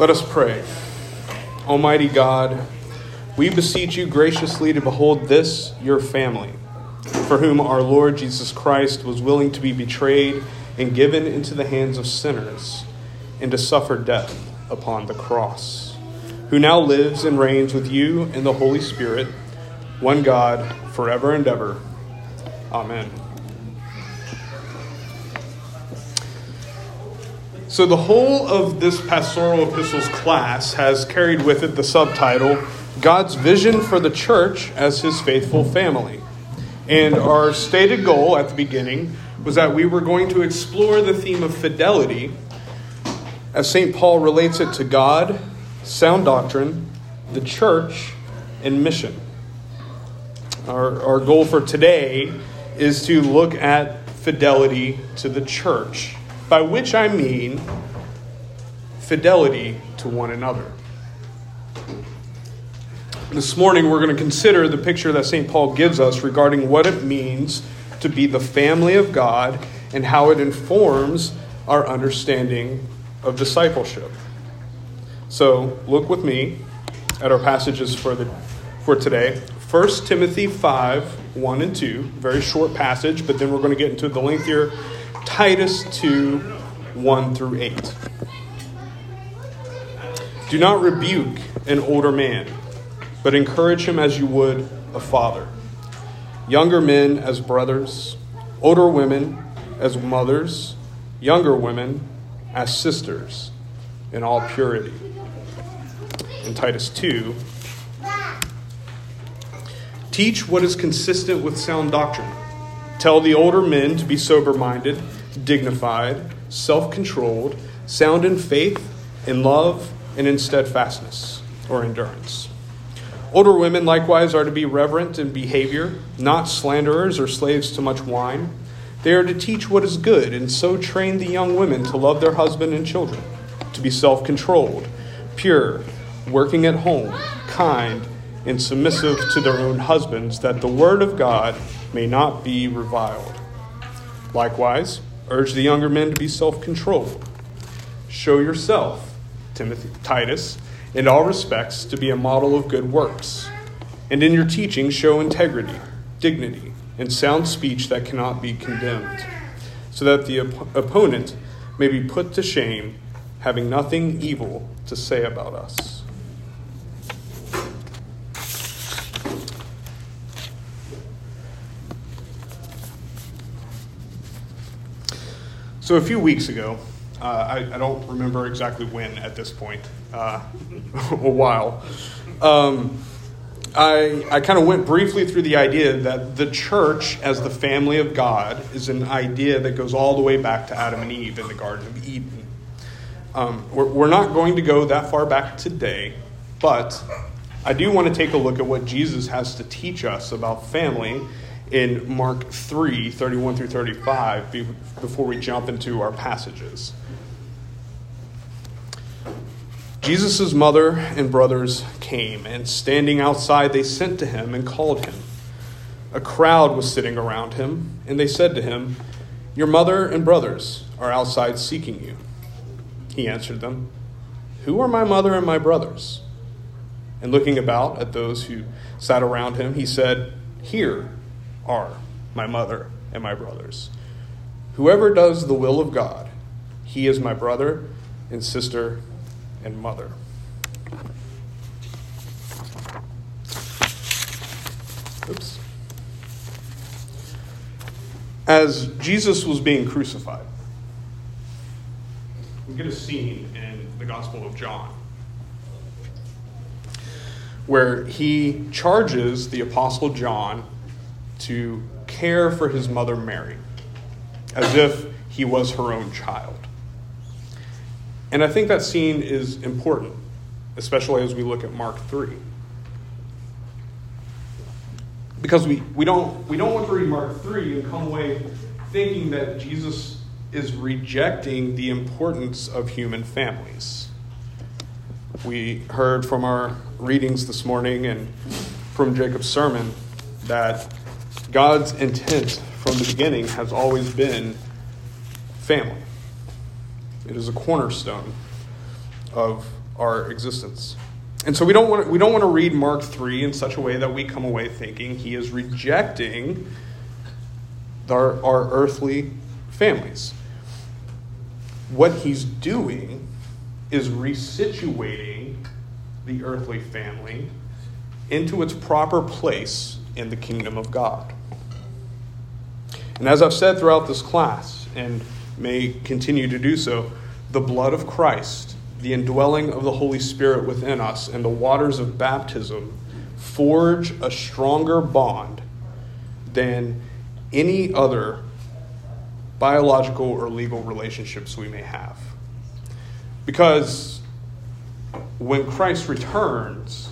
Let us pray. Almighty God, we beseech you graciously to behold this, your family, for whom our Lord Jesus Christ was willing to be betrayed and given into the hands of sinners, and to suffer death upon the cross, who now lives and reigns with you in the Holy Spirit, one God, forever and ever. Amen. So, the whole of this pastoral epistles class has carried with it the subtitle God's Vision for the Church as His Faithful Family. And our stated goal at the beginning was that we were going to explore the theme of fidelity as St. Paul relates it to God, sound doctrine, the church, and mission. Our, our goal for today is to look at fidelity to the church by which I mean fidelity to one another. This morning, we're going to consider the picture that St. Paul gives us regarding what it means to be the family of God and how it informs our understanding of discipleship. So, look with me at our passages for, the, for today. 1 Timothy 5 1 and 2, very short passage, but then we're going to get into the lengthier Titus 2 1 through 8. Do not rebuke an older man, but encourage him as you would a father. Younger men as brothers, older women as mothers, younger women as sisters, in all purity. In Titus 2, teach what is consistent with sound doctrine. Tell the older men to be sober minded dignified, self controlled, sound in faith, in love, and in steadfastness or endurance. Older women likewise are to be reverent in behavior, not slanderers or slaves to much wine. They are to teach what is good, and so train the young women to love their husband and children, to be self controlled, pure, working at home, kind, and submissive to their own husbands, that the word of God may not be reviled. Likewise, Urge the younger men to be self controlled. Show yourself, Timothy, Titus, in all respects to be a model of good works. And in your teaching, show integrity, dignity, and sound speech that cannot be condemned, so that the op- opponent may be put to shame, having nothing evil to say about us. So a few weeks ago, uh, I, I, don't remember exactly when at this point, uh, a while. Um, I, I kind of went briefly through the idea that the church, as the family of God, is an idea that goes all the way back to Adam and Eve in the Garden of Eden. Um, we're, we're not going to go that far back today, but I do want to take a look at what Jesus has to teach us about family in Mark 3 31 through 35 before we jump into our passages. Jesus' mother and brothers came, and standing outside, they sent to him and called him. A crowd was sitting around him, and they said to him, Your mother and brothers are outside seeking you. He answered them, Who are my mother and my brothers? And looking about at those who sat around him, he said, Here are my mother and my brothers. Whoever does the will of God, he is my brother and sister and mother. Oops. As Jesus was being crucified, we get a scene in the Gospel of John where he charges the Apostle John to care for his mother Mary as if he was her own child. And I think that scene is important, especially as we look at Mark 3. Because we, we, don't, we don't want to read Mark 3 and come away thinking that Jesus is rejecting the importance of human families. We heard from our readings this morning and from Jacob's sermon that God's intent from the beginning has always been family. It is a cornerstone of our existence. And so we don't want to, we don't want to read Mark 3 in such a way that we come away thinking he is rejecting our, our earthly families. What he's doing is resituating the earthly family into its proper place in the kingdom of God. And as I've said throughout this class, and may continue to do so, the blood of Christ, the indwelling of the Holy Spirit within us, and the waters of baptism forge a stronger bond than any other biological or legal relationships we may have. Because when Christ returns,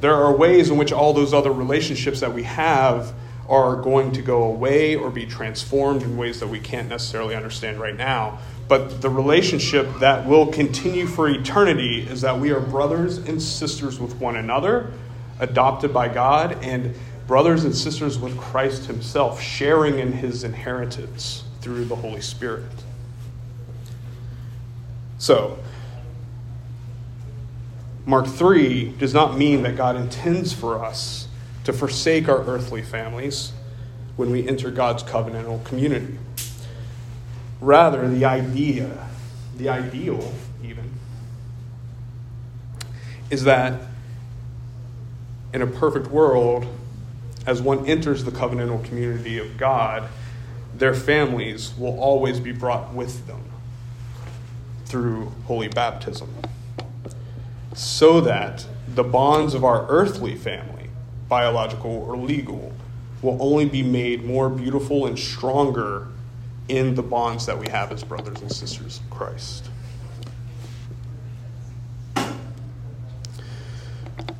there are ways in which all those other relationships that we have are going to go away or be transformed in ways that we can't necessarily understand right now. But the relationship that will continue for eternity is that we are brothers and sisters with one another, adopted by God, and brothers and sisters with Christ Himself, sharing in His inheritance through the Holy Spirit. So, Mark 3 does not mean that God intends for us to forsake our earthly families when we enter God's covenantal community. Rather, the idea, the ideal even, is that in a perfect world, as one enters the covenantal community of God, their families will always be brought with them through holy baptism. So that the bonds of our earthly family, biological or legal, will only be made more beautiful and stronger in the bonds that we have as brothers and sisters of Christ.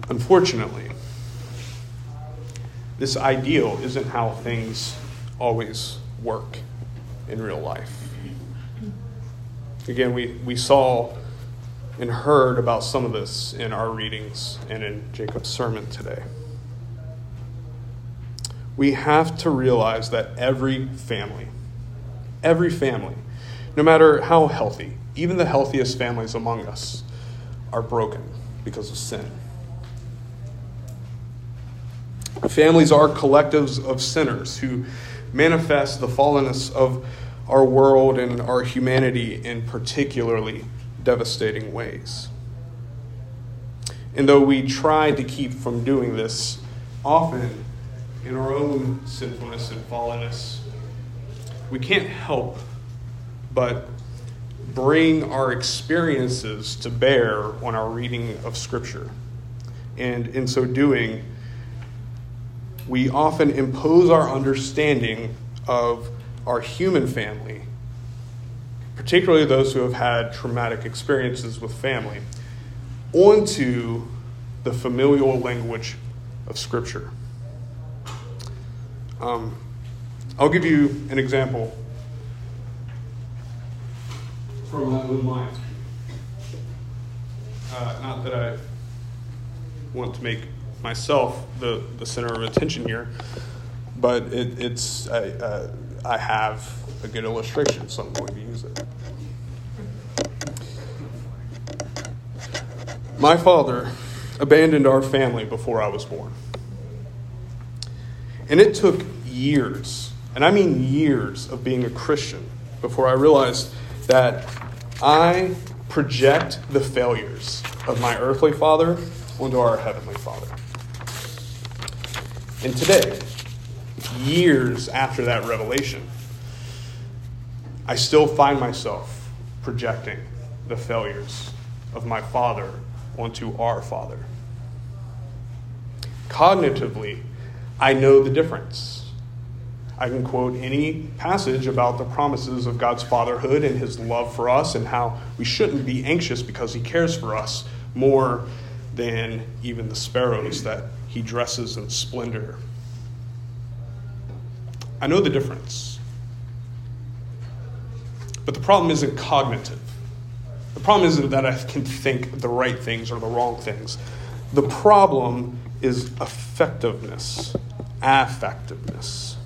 Unfortunately, this ideal isn't how things always work in real life. Again, we, we saw and heard about some of this in our readings and in Jacob's sermon today. We have to realize that every family, every family, no matter how healthy, even the healthiest families among us, are broken because of sin. Families are collectives of sinners who manifest the fallenness of our world and our humanity in particularly devastating ways. And though we try to keep from doing this, often in our own sinfulness and fallenness, we can't help but bring our experiences to bear on our reading of Scripture. And in so doing, we often impose our understanding of our human family, particularly those who have had traumatic experiences with family, onto the familial language of Scripture. Um, I'll give you an example from my own life. Uh, not that I want to make myself the, the center of attention here, but it, it's I, uh, I have a good illustration, so I'm going to use it. My father abandoned our family before I was born. And it took years, and I mean years, of being a Christian before I realized that I project the failures of my earthly father onto our heavenly father. And today, years after that revelation, I still find myself projecting the failures of my father onto our father. Cognitively, I know the difference. I can quote any passage about the promises of God's fatherhood and his love for us and how we shouldn't be anxious because he cares for us more than even the sparrows that he dresses in splendor. I know the difference. But the problem isn't cognitive. The problem isn't that I can think the right things or the wrong things. The problem is effectiveness affectiveness.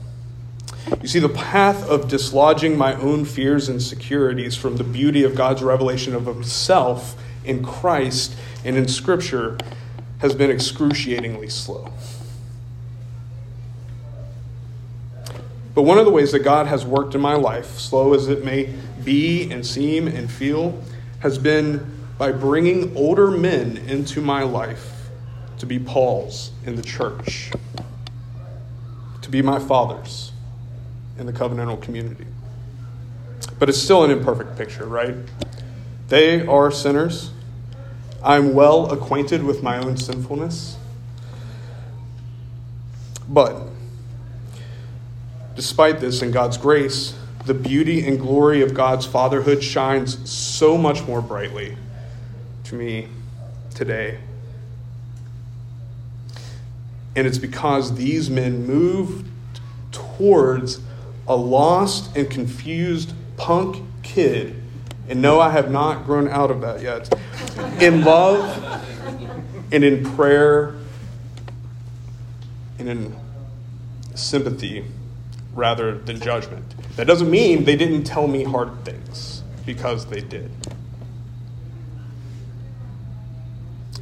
You see, the path of dislodging my own fears and securities from the beauty of God's revelation of Himself in Christ and in Scripture has been excruciatingly slow. But one of the ways that God has worked in my life, slow as it may be and seem and feel, has been by bringing older men into my life to be Paul's in the church, to be my fathers in the covenantal community. But it's still an imperfect picture, right? They are sinners. I'm well acquainted with my own sinfulness. But despite this, in God's grace, the beauty and glory of God's fatherhood shines so much more brightly to me today. And it's because these men moved towards a lost and confused punk kid. And no, I have not grown out of that yet. In love and in prayer and in sympathy rather than judgment. That doesn't mean they didn't tell me hard things, because they did.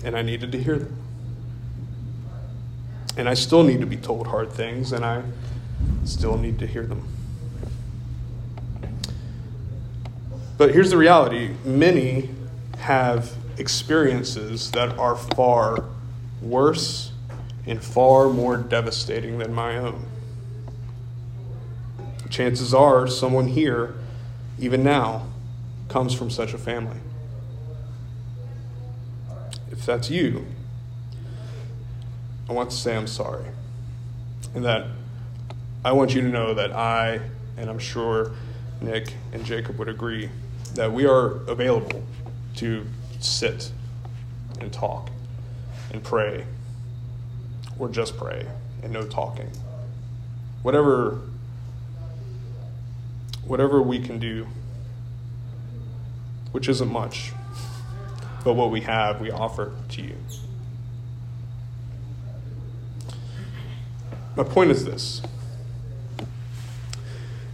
And I needed to hear them. And I still need to be told hard things, and I still need to hear them. But here's the reality many have experiences that are far worse and far more devastating than my own chances are someone here, even now, comes from such a family. If that's you, I want to say I'm sorry. And that I want you to know that I, and I'm sure Nick and Jacob would agree, that we are available to sit and talk and pray, or just pray and no talking. Whatever whatever we can do, which isn't much, but what we have, we offer to you. My point is this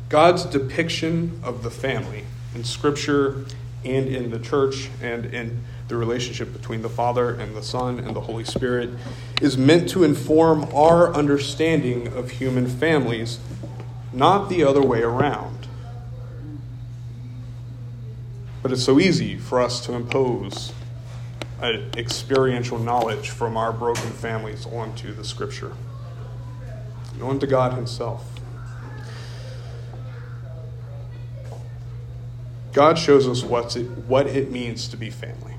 God's depiction of the family in Scripture and in the church and in the relationship between the Father and the Son and the Holy Spirit is meant to inform our understanding of human families, not the other way around. But it's so easy for us to impose experiential knowledge from our broken families onto the scripture onto God Himself. God shows us what's it, what it means to be family.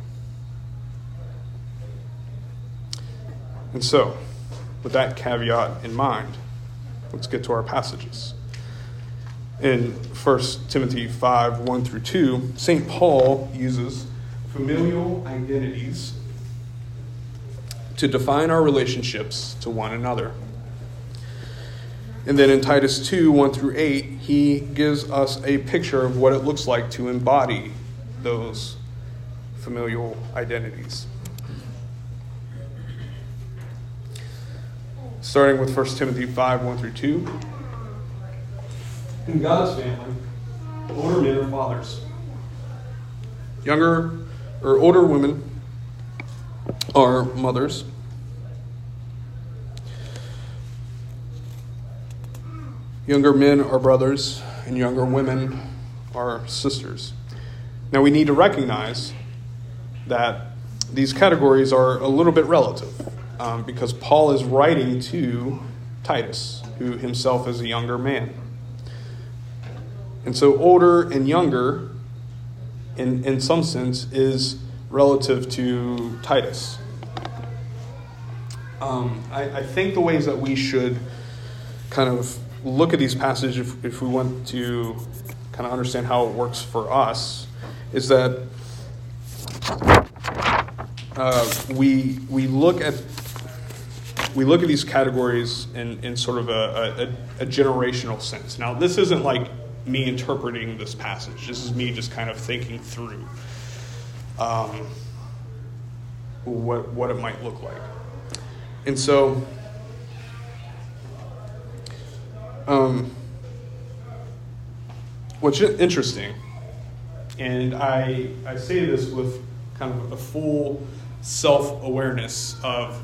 And so, with that caveat in mind, let's get to our passages in 1 Timothy 5 1 through 2, St. Paul uses familial identities to define our relationships to one another. And then in Titus 2 1 through 8, he gives us a picture of what it looks like to embody those familial identities. Starting with 1 Timothy 5 1 through 2 in God's family, older men are fathers. Younger or older women are mothers. Younger men are brothers, and younger women are sisters. Now, we need to recognize that these categories are a little bit relative um, because Paul is writing to Titus, who himself is a younger man. And so, older and younger, in, in some sense, is relative to Titus. Um, I, I, think the ways that we should kind of look at these passages, if, if we want to kind of understand how it works for us, is that uh, we we look at we look at these categories in, in sort of a, a, a generational sense. Now, this isn't like me interpreting this passage. This is me just kind of thinking through um, what, what it might look like. And so, um, what's interesting, and I, I say this with kind of a full self awareness of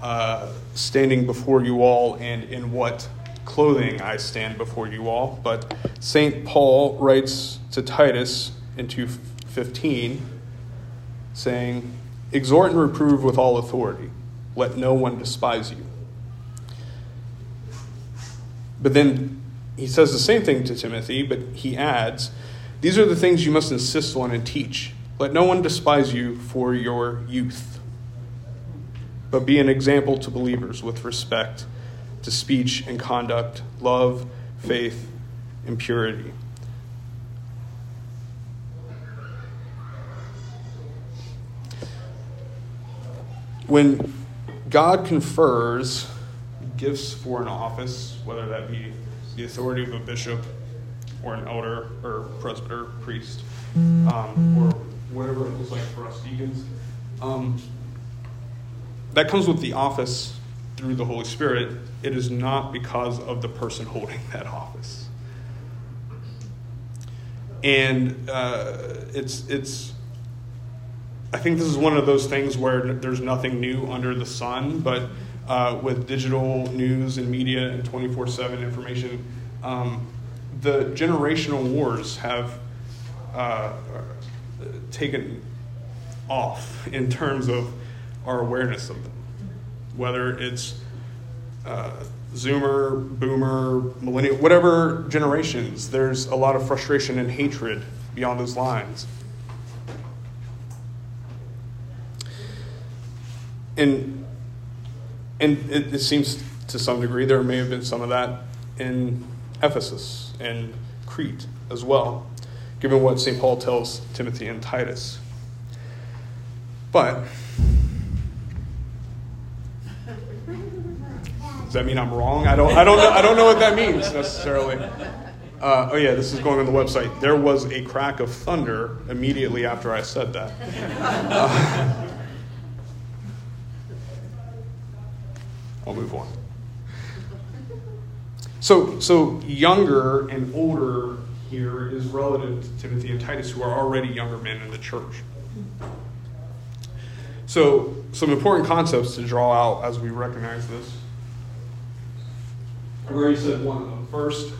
uh, standing before you all and in what clothing I stand before you all. But St. Paul writes to Titus in 2:15 saying, "Exhort and reprove with all authority. Let no one despise you." But then he says the same thing to Timothy, but he adds, These are the things you must insist on and teach. Let no one despise you for your youth, but be an example to believers with respect to speech and conduct, love, faith, and purity. When God confers gifts for an office, whether that be the authority of a bishop or an elder or presbyter, priest, um, or whatever it looks like for us deacons. Um, that comes with the office through the Holy Spirit. It is not because of the person holding that office. And uh, it's, it's, I think this is one of those things where there's nothing new under the sun, but uh, with digital news and media and 24 7 information, um, the generational wars have uh, taken off in terms of our awareness of them. Whether it's uh, Zoomer, Boomer, Millennial, whatever generations, there's a lot of frustration and hatred beyond those lines. And and it, it, seems to some degree there may have been some of that in Ephesus and Crete as well, given what St. Paul tells Timothy and Titus. But does that mean I'm wrong? I don't, I don't, know, I don't know what that means necessarily. Uh, oh, yeah, this is going on the website. There was a crack of thunder immediately after I said that. Uh, I'll move on. So, so younger and older here is relative to Timothy and Titus, who are already younger men in the church. So, some important concepts to draw out as we recognize this. I've already said one of them. First,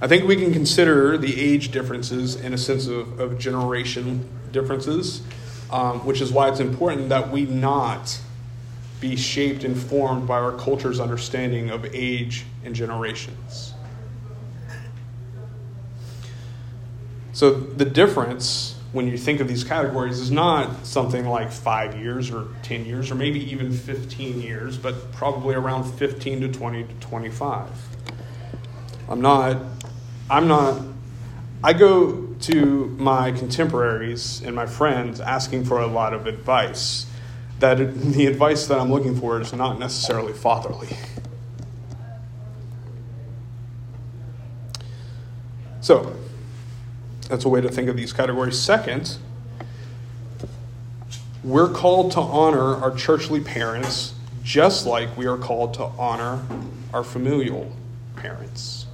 I think we can consider the age differences in a sense of, of generation differences, um, which is why it's important that we not be shaped and formed by our culture's understanding of age and generations. So the difference when you think of these categories is not something like five years or 10 years or maybe even 15 years, but probably around 15 to 20 to 25. I'm not, I'm not, I go to my contemporaries and my friends asking for a lot of advice that the advice that I'm looking for is not necessarily fatherly. So, that's a way to think of these categories. Second, we're called to honor our churchly parents just like we are called to honor our familial parents.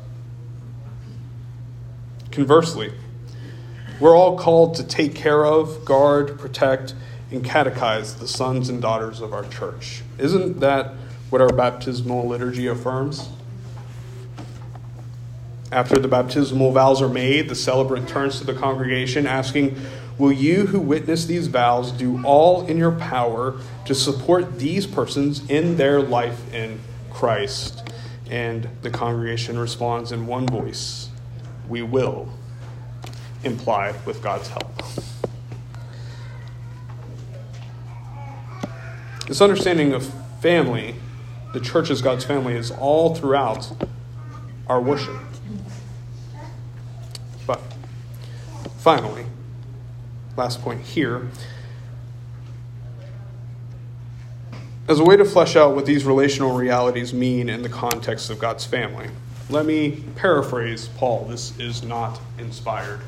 Conversely, we're all called to take care of, guard, protect, and catechize the sons and daughters of our church. Isn't that what our baptismal liturgy affirms? After the baptismal vows are made, the celebrant turns to the congregation asking, Will you who witness these vows do all in your power to support these persons in their life in Christ? And the congregation responds in one voice, We will, implied with God's help. This understanding of family, the church as God's family, is all throughout our worship. But finally, last point here. As a way to flesh out what these relational realities mean in the context of God's family, let me paraphrase Paul. This is not inspired.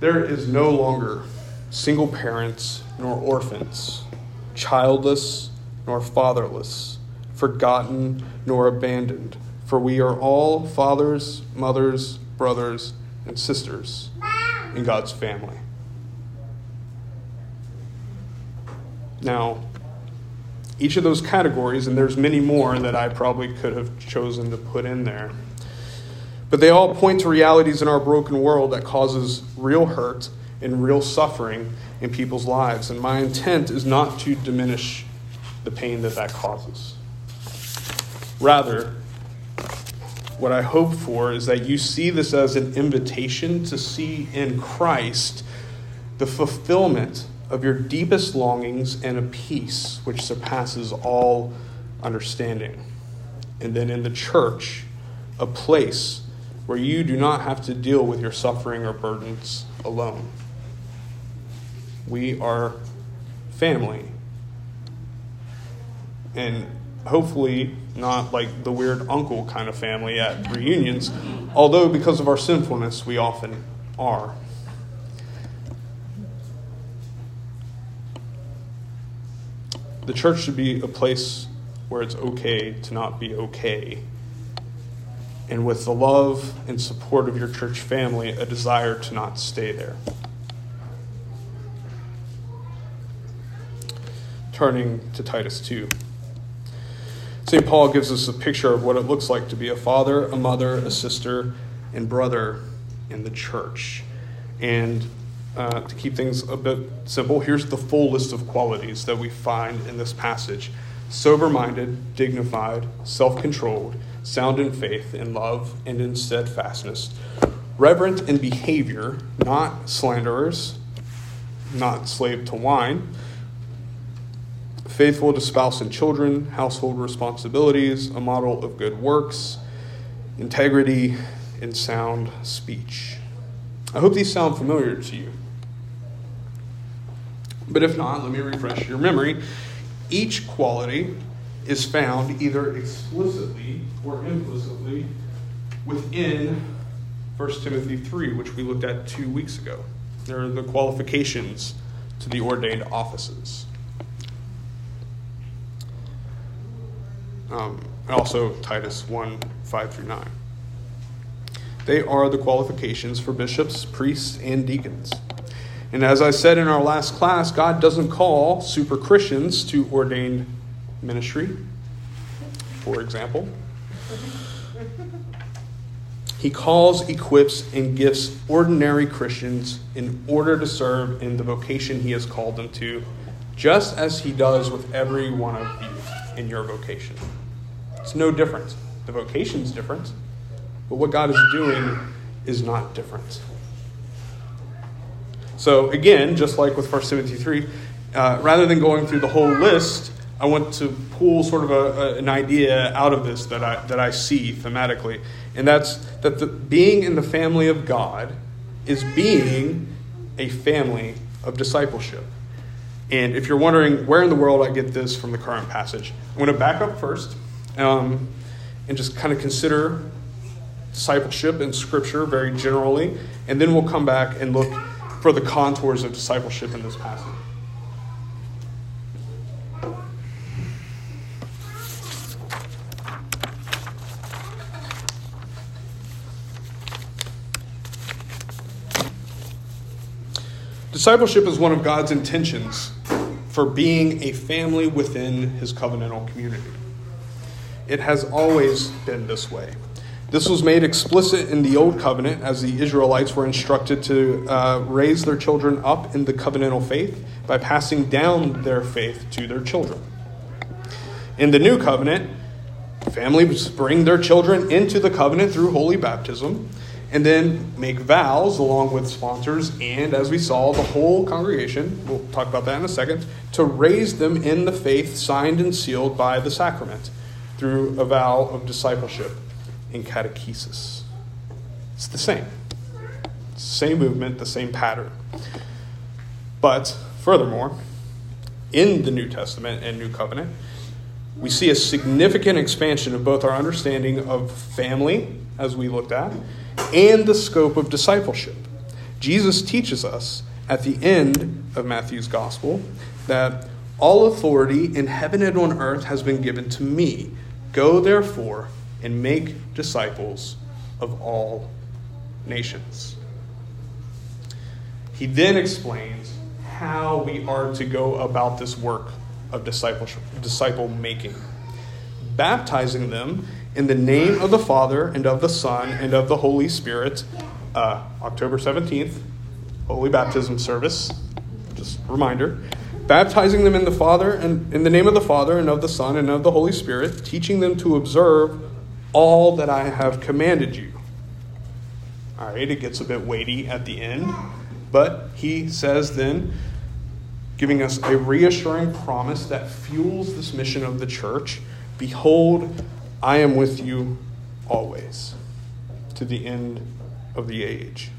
There is no longer single parents nor orphans childless nor fatherless, forgotten nor abandoned, for we are all fathers, mothers, brothers, and sisters in God's family. Now, each of those categories, and there's many more that I probably could have chosen to put in there, but they all point to realities in our broken world that causes real hurt and real suffering in people's lives. And my intent is not to diminish the pain that that causes. Rather, what I hope for is that you see this as an invitation to see in Christ the fulfillment of your deepest longings and a peace which surpasses all understanding. And then in the church, a place where you do not have to deal with your suffering or burdens alone. We are family. And hopefully, not like the weird uncle kind of family at reunions, although because of our sinfulness, we often are. The church should be a place where it's okay to not be okay. And with the love and support of your church family, a desire to not stay there. Turning to Titus 2. St. Paul gives us a picture of what it looks like to be a father, a mother, a sister, and brother in the church. And uh, to keep things a bit simple, here's the full list of qualities that we find in this passage sober minded, dignified, self controlled, sound in faith, in love, and in steadfastness, reverent in behavior, not slanderers, not slave to wine, faithful to spouse and children, household responsibilities, a model of good works, integrity, and sound speech. I hope these sound familiar to you. But if not, let me refresh your memory. Each quality is found either explicitly or implicitly within 1 Timothy 3, which we looked at two weeks ago. There are the qualifications to the ordained offices. Um, and also, Titus 1 5 through 9. They are the qualifications for bishops, priests, and deacons. And as I said in our last class, God doesn't call super Christians to ordained ministry, for example. He calls, equips, and gifts ordinary Christians in order to serve in the vocation he has called them to, just as he does with every one of you in your vocation. It's no different. The vocation's different, but what God is doing is not different. So, again, just like with 1 Timothy 3, uh, rather than going through the whole list, I want to pull sort of a, a, an idea out of this that I, that I see thematically. And that's that the, being in the family of God is being a family of discipleship. And if you're wondering where in the world I get this from the current passage, I'm going to back up first um, and just kind of consider discipleship in Scripture very generally. And then we'll come back and look for the contours of discipleship in this passage. Discipleship is one of God's intentions for being a family within his covenantal community. It has always been this way. This was made explicit in the Old Covenant as the Israelites were instructed to uh, raise their children up in the covenantal faith by passing down their faith to their children. In the New Covenant, families bring their children into the covenant through holy baptism and then make vows along with sponsors and, as we saw, the whole congregation, we'll talk about that in a second, to raise them in the faith signed and sealed by the sacrament through a vow of discipleship and catechesis. It's the same. Same movement, the same pattern. But furthermore, in the New Testament and New Covenant, we see a significant expansion of both our understanding of family, as we looked at, and the scope of discipleship. Jesus teaches us at the end of Matthew's gospel that all authority in heaven and on earth has been given to me. Go therefore and make disciples of all nations. He then explains how we are to go about this work of discipleship, disciple making. Baptizing them in the name of the Father and of the Son and of the Holy Spirit. Uh, October 17th, Holy Baptism Service. Just reminder. Baptizing them in the Father and in the name of the Father and of the Son and of the Holy Spirit, teaching them to observe all that I have commanded you. All right, it gets a bit weighty at the end, but he says then, giving us a reassuring promise that fuels this mission of the church Behold, I am with you always to the end of the age.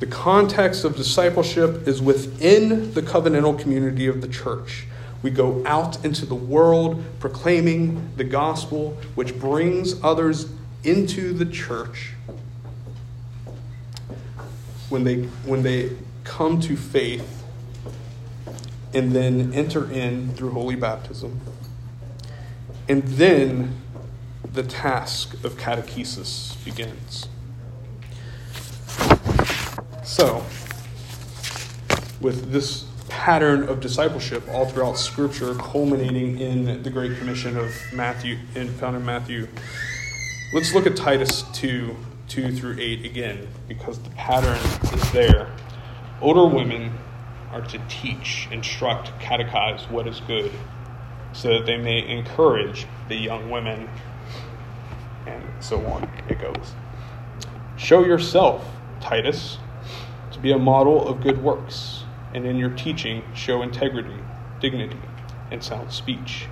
The context of discipleship is within the covenantal community of the church. We go out into the world proclaiming the gospel, which brings others into the church when they, when they come to faith and then enter in through holy baptism. And then the task of catechesis begins. So, with this pattern of discipleship all throughout Scripture, culminating in the Great Commission of Matthew, in, found in Matthew, let's look at Titus 2 2 through 8 again, because the pattern is there. Older women are to teach, instruct, catechize what is good, so that they may encourage the young women, and so on it goes. Show yourself, Titus, to be a model of good works, and in your teaching, show integrity, dignity, and sound speech.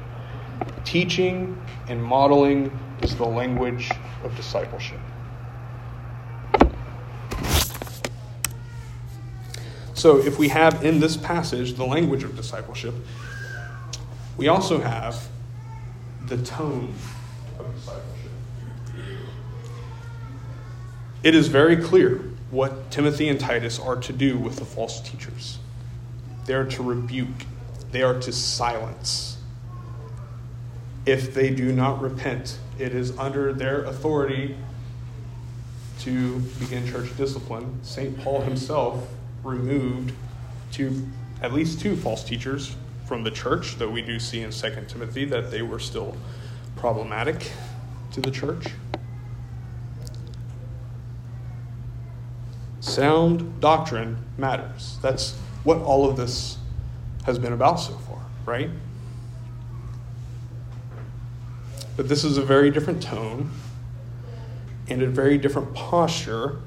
Teaching and modeling is the language of discipleship. So, if we have in this passage the language of discipleship, we also have the tone of discipleship. It is very clear what Timothy and Titus are to do with the false teachers. They are to rebuke, they are to silence. If they do not repent, it is under their authority to begin church discipline. St. Paul himself removed two, at least two false teachers from the church, though we do see in 2 Timothy that they were still problematic to the church. Sound doctrine matters. That's what all of this has been about so far, right? But this is a very different tone and a very different posture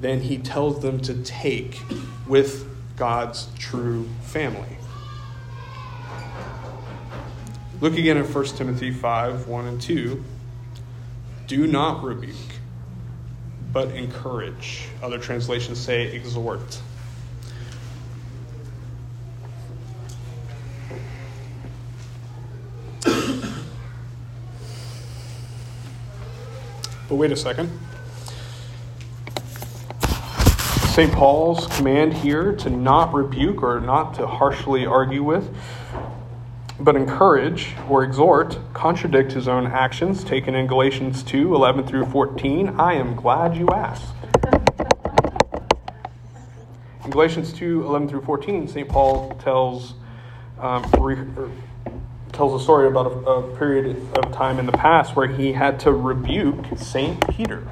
than he tells them to take with God's true family. Look again at 1 Timothy 5 1 and 2. Do not rebuke, but encourage. Other translations say exhort. But wait a second. St. Paul's command here to not rebuke or not to harshly argue with, but encourage or exhort contradict his own actions taken in Galatians 2 11 through 14. I am glad you asked. In Galatians 2 11 through 14, St. Paul tells, um, re, tells a story about a, a period of time in the past where he had to rebuke St. Peter.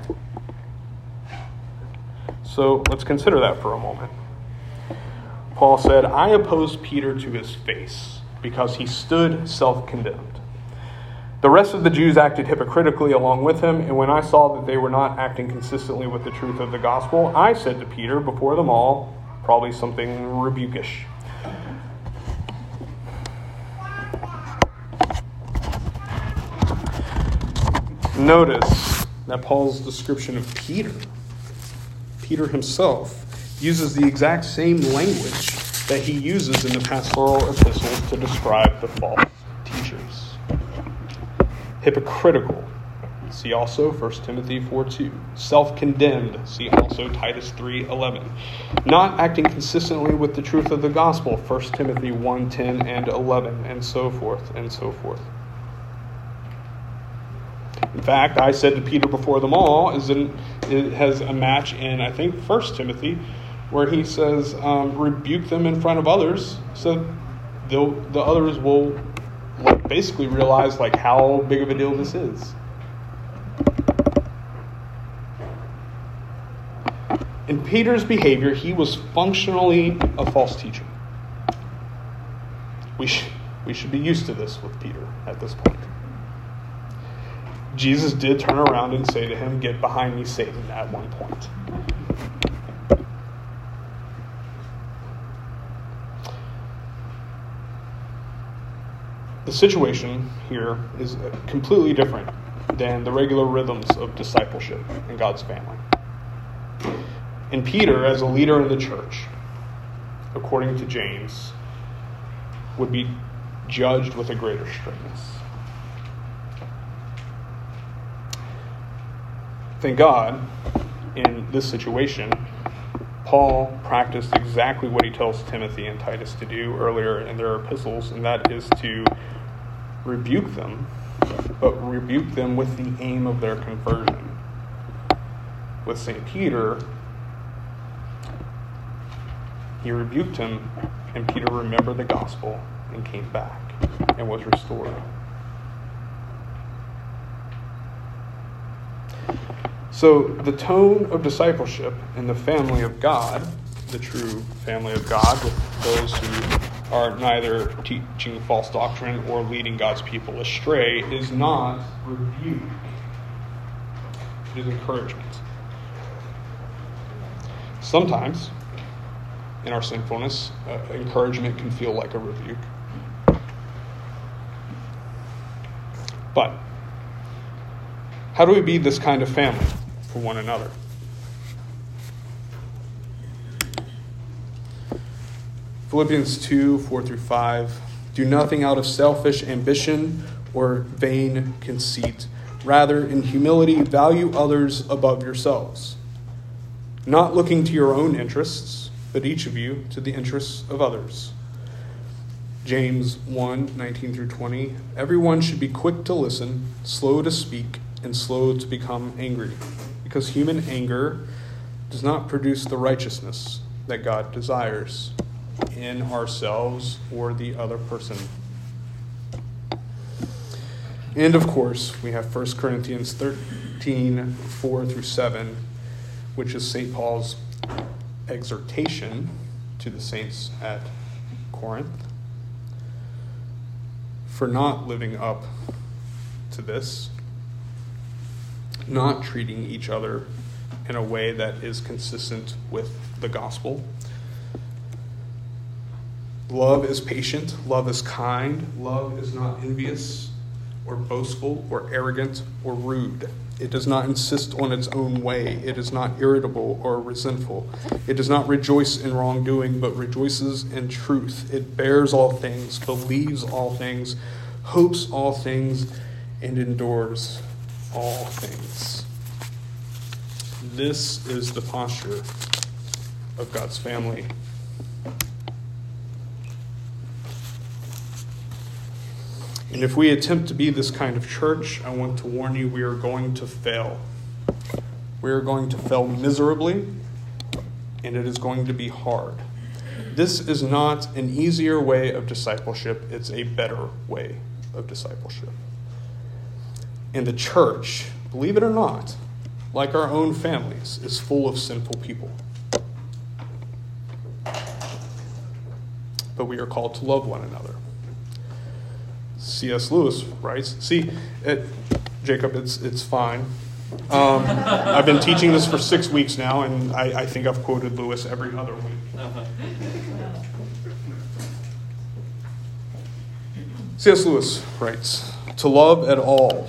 So let's consider that for a moment. Paul said, I opposed Peter to his face because he stood self condemned. The rest of the Jews acted hypocritically along with him, and when I saw that they were not acting consistently with the truth of the gospel, I said to Peter before them all, probably something rebukish. Notice that Paul's description of Peter Peter himself uses the exact same language that he uses in the pastoral epistles to describe the false teachers. Hypocritical. See also 1 Timothy 4 2. Self condemned. See also Titus 3 11. Not acting consistently with the truth of the gospel. 1 Timothy 1 10 and 11, and so forth and so forth. In fact, I said to Peter before them all, is it has a match in, I think, First Timothy, where he says, um, rebuke them in front of others so the others will like, basically realize like how big of a deal this is. In Peter's behavior, he was functionally a false teacher. We, sh- we should be used to this with Peter at this point. Jesus did turn around and say to him, Get behind me, Satan, at one point. The situation here is completely different than the regular rhythms of discipleship in God's family. And Peter, as a leader in the church, according to James, would be judged with a greater strictness. Thank God, in this situation, Paul practiced exactly what he tells Timothy and Titus to do earlier in their epistles, and that is to rebuke them, but rebuke them with the aim of their conversion. With St. Peter, he rebuked him, and Peter remembered the gospel and came back and was restored. So, the tone of discipleship in the family of God, the true family of God, with those who are neither teaching false doctrine or leading God's people astray, is not rebuke, it is encouragement. Sometimes, in our sinfulness, uh, encouragement can feel like a rebuke. But how do we be this kind of family for one another? Philippians 2 4 through 5. Do nothing out of selfish ambition or vain conceit. Rather, in humility, value others above yourselves, not looking to your own interests but each of you to the interests of others. James 1 19 through 20. Everyone should be quick to listen, slow to speak, and slow to become angry, because human anger does not produce the righteousness that God desires in ourselves or the other person. And of course, we have 1 Corinthians 13 4 through 7, which is St. Paul's exhortation to the saints at Corinth for not living up to this, not treating each other in a way that is consistent with the gospel. Love is patient, love is kind, love is not envious or boastful or arrogant or rude. It does not insist on its own way. It is not irritable or resentful. It does not rejoice in wrongdoing, but rejoices in truth. It bears all things, believes all things, hopes all things, and endures all things. This is the posture of God's family. And if we attempt to be this kind of church, I want to warn you we are going to fail. We are going to fail miserably, and it is going to be hard. This is not an easier way of discipleship, it's a better way of discipleship. And the church, believe it or not, like our own families, is full of sinful people. But we are called to love one another. C.S. Lewis writes. See, it, Jacob, it's it's fine. Um, I've been teaching this for six weeks now, and I, I think I've quoted Lewis every other week. C.S. Lewis writes To love at all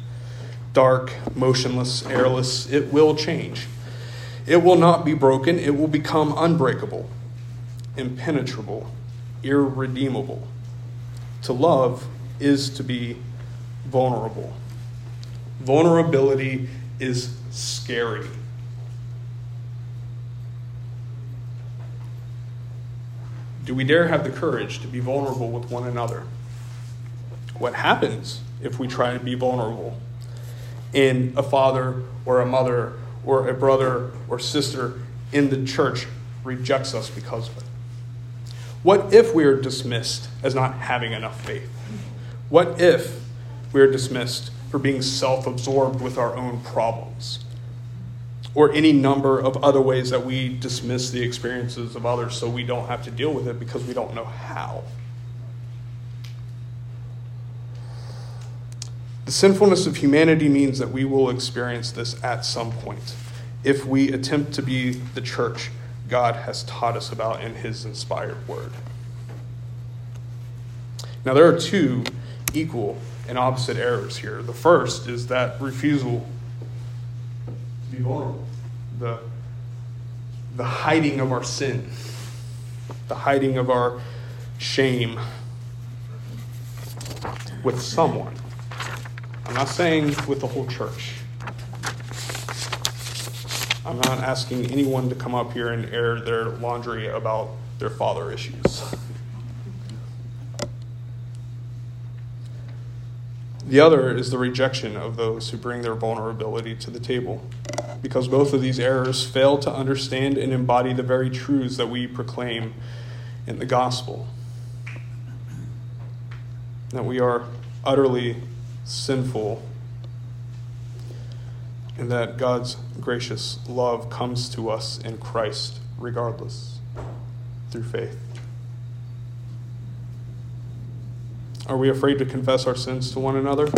dark, motionless, airless, it will change. It will not be broken, it will become unbreakable, impenetrable, irredeemable. To love is to be vulnerable. Vulnerability is scary. Do we dare have the courage to be vulnerable with one another? What happens if we try to be vulnerable? And a father or a mother or a brother or sister in the church rejects us because of it? What if we are dismissed as not having enough faith? What if we are dismissed for being self absorbed with our own problems? Or any number of other ways that we dismiss the experiences of others so we don't have to deal with it because we don't know how. The sinfulness of humanity means that we will experience this at some point if we attempt to be the church God has taught us about in His inspired word. Now, there are two equal and opposite errors here. The first is that refusal to be vulnerable, the, the hiding of our sin, the hiding of our shame with someone. I'm not saying with the whole church. I'm not asking anyone to come up here and air their laundry about their father issues. The other is the rejection of those who bring their vulnerability to the table, because both of these errors fail to understand and embody the very truths that we proclaim in the gospel. That we are utterly sinful, and that God's gracious love comes to us in Christ regardless, through faith. Are we afraid to confess our sins to one another?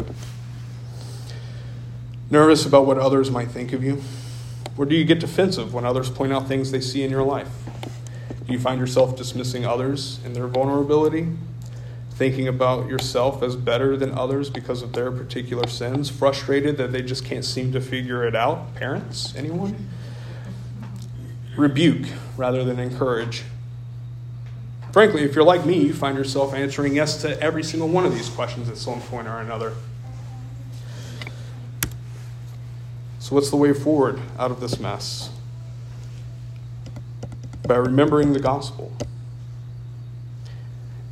Nervous about what others might think of you? Or do you get defensive when others point out things they see in your life? Do you find yourself dismissing others in their vulnerability? Thinking about yourself as better than others because of their particular sins? Frustrated that they just can't seem to figure it out? Parents? Anyone? Rebuke rather than encourage. Frankly, if you're like me, you find yourself answering yes to every single one of these questions at some point or another. So, what's the way forward out of this mess? By remembering the gospel.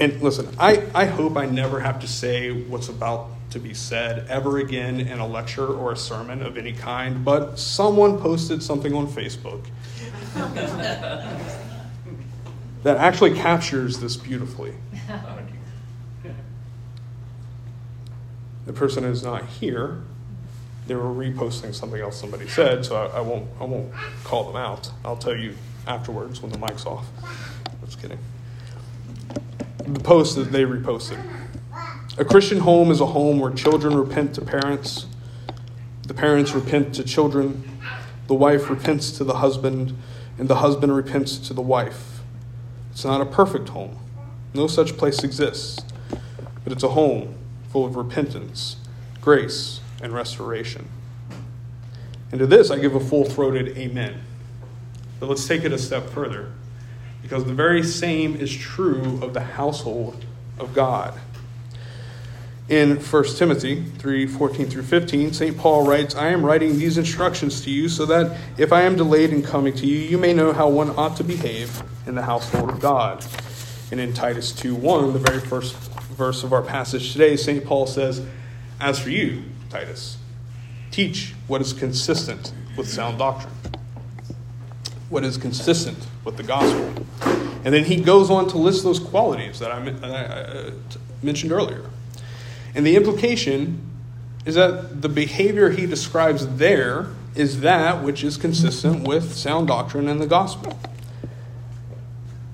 And listen, I, I hope I never have to say what's about to be said ever again in a lecture or a sermon of any kind, but someone posted something on Facebook that actually captures this beautifully. The person is not here. They were reposting something else somebody said, so I, I won't I won't call them out. I'll tell you afterwards when the mic's off. Just kidding. The post that they reposted. A Christian home is a home where children repent to parents, the parents repent to children, the wife repents to the husband, and the husband repents to the wife. It's not a perfect home. No such place exists. But it's a home full of repentance, grace, and restoration. And to this, I give a full throated amen. But let's take it a step further, because the very same is true of the household of God. In 1 Timothy 3 14 through 15, St. Paul writes, I am writing these instructions to you so that if I am delayed in coming to you, you may know how one ought to behave in the household of God. And in Titus 2 1, the very first verse of our passage today, St. Paul says, As for you, Titus, teach what is consistent with sound doctrine, what is consistent with the gospel. And then he goes on to list those qualities that I, that I uh, mentioned earlier. And the implication is that the behavior he describes there is that which is consistent with sound doctrine and the gospel.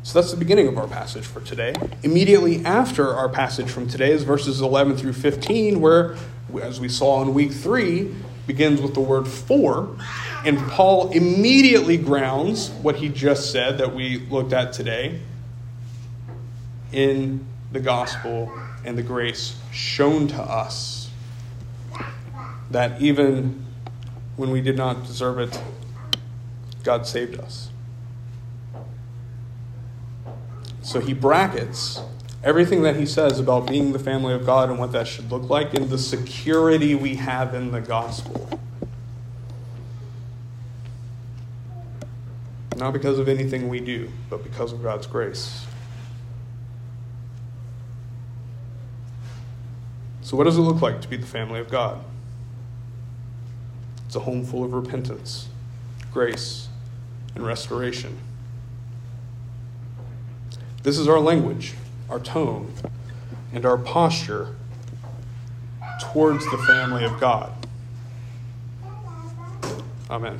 So that's the beginning of our passage for today. Immediately after our passage from today is verses 11 through 15, where, as we saw in week three, begins with the word for. And Paul immediately grounds what he just said that we looked at today in the gospel and the grace shown to us. that even when we did not deserve it, God saved us. So he brackets everything that he says about being the family of God and what that should look like in the security we have in the gospel. Not because of anything we do, but because of God's grace. So, what does it look like to be the family of God? It's a home full of repentance, grace, and restoration. This is our language, our tone, and our posture towards the family of God. Amen.